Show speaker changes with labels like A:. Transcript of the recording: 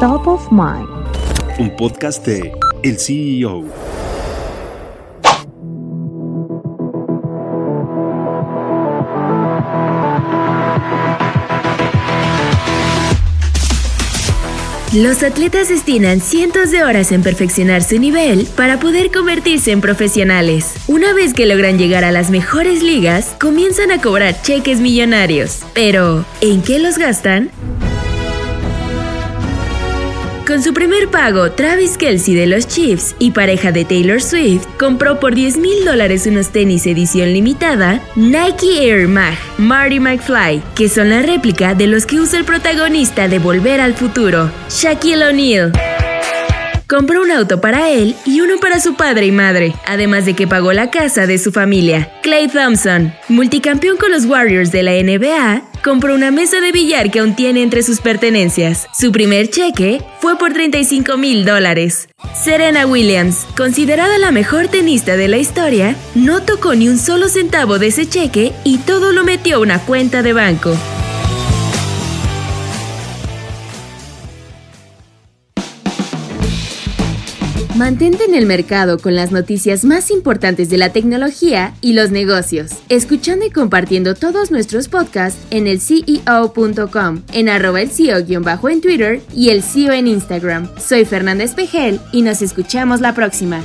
A: Top of Mind.
B: Un podcast de El CEO.
C: Los atletas destinan cientos de horas en perfeccionar su nivel para poder convertirse en profesionales. Una vez que logran llegar a las mejores ligas, comienzan a cobrar cheques millonarios. Pero, ¿en qué los gastan? Con su primer pago, Travis Kelsey de los Chiefs y pareja de Taylor Swift compró por 10 mil dólares unos tenis edición limitada Nike Air Mag Marty McFly, que son la réplica de los que usa el protagonista de Volver al Futuro, Shaquille O'Neal. Compró un auto para él y uno para su padre y madre, además de que pagó la casa de su familia. Clay Thompson, multicampeón con los Warriors de la NBA, compró una mesa de billar que aún tiene entre sus pertenencias. Su primer cheque fue por 35 mil dólares. Serena Williams, considerada la mejor tenista de la historia, no tocó ni un solo centavo de ese cheque y todo lo metió a una cuenta de banco. Mantente en el mercado con las noticias más importantes de la tecnología y los negocios, escuchando y compartiendo todos nuestros podcasts en el CEO.com, en arroba el CEO- en Twitter y el CEO en Instagram. Soy Fernanda Espejel y nos escuchamos la próxima.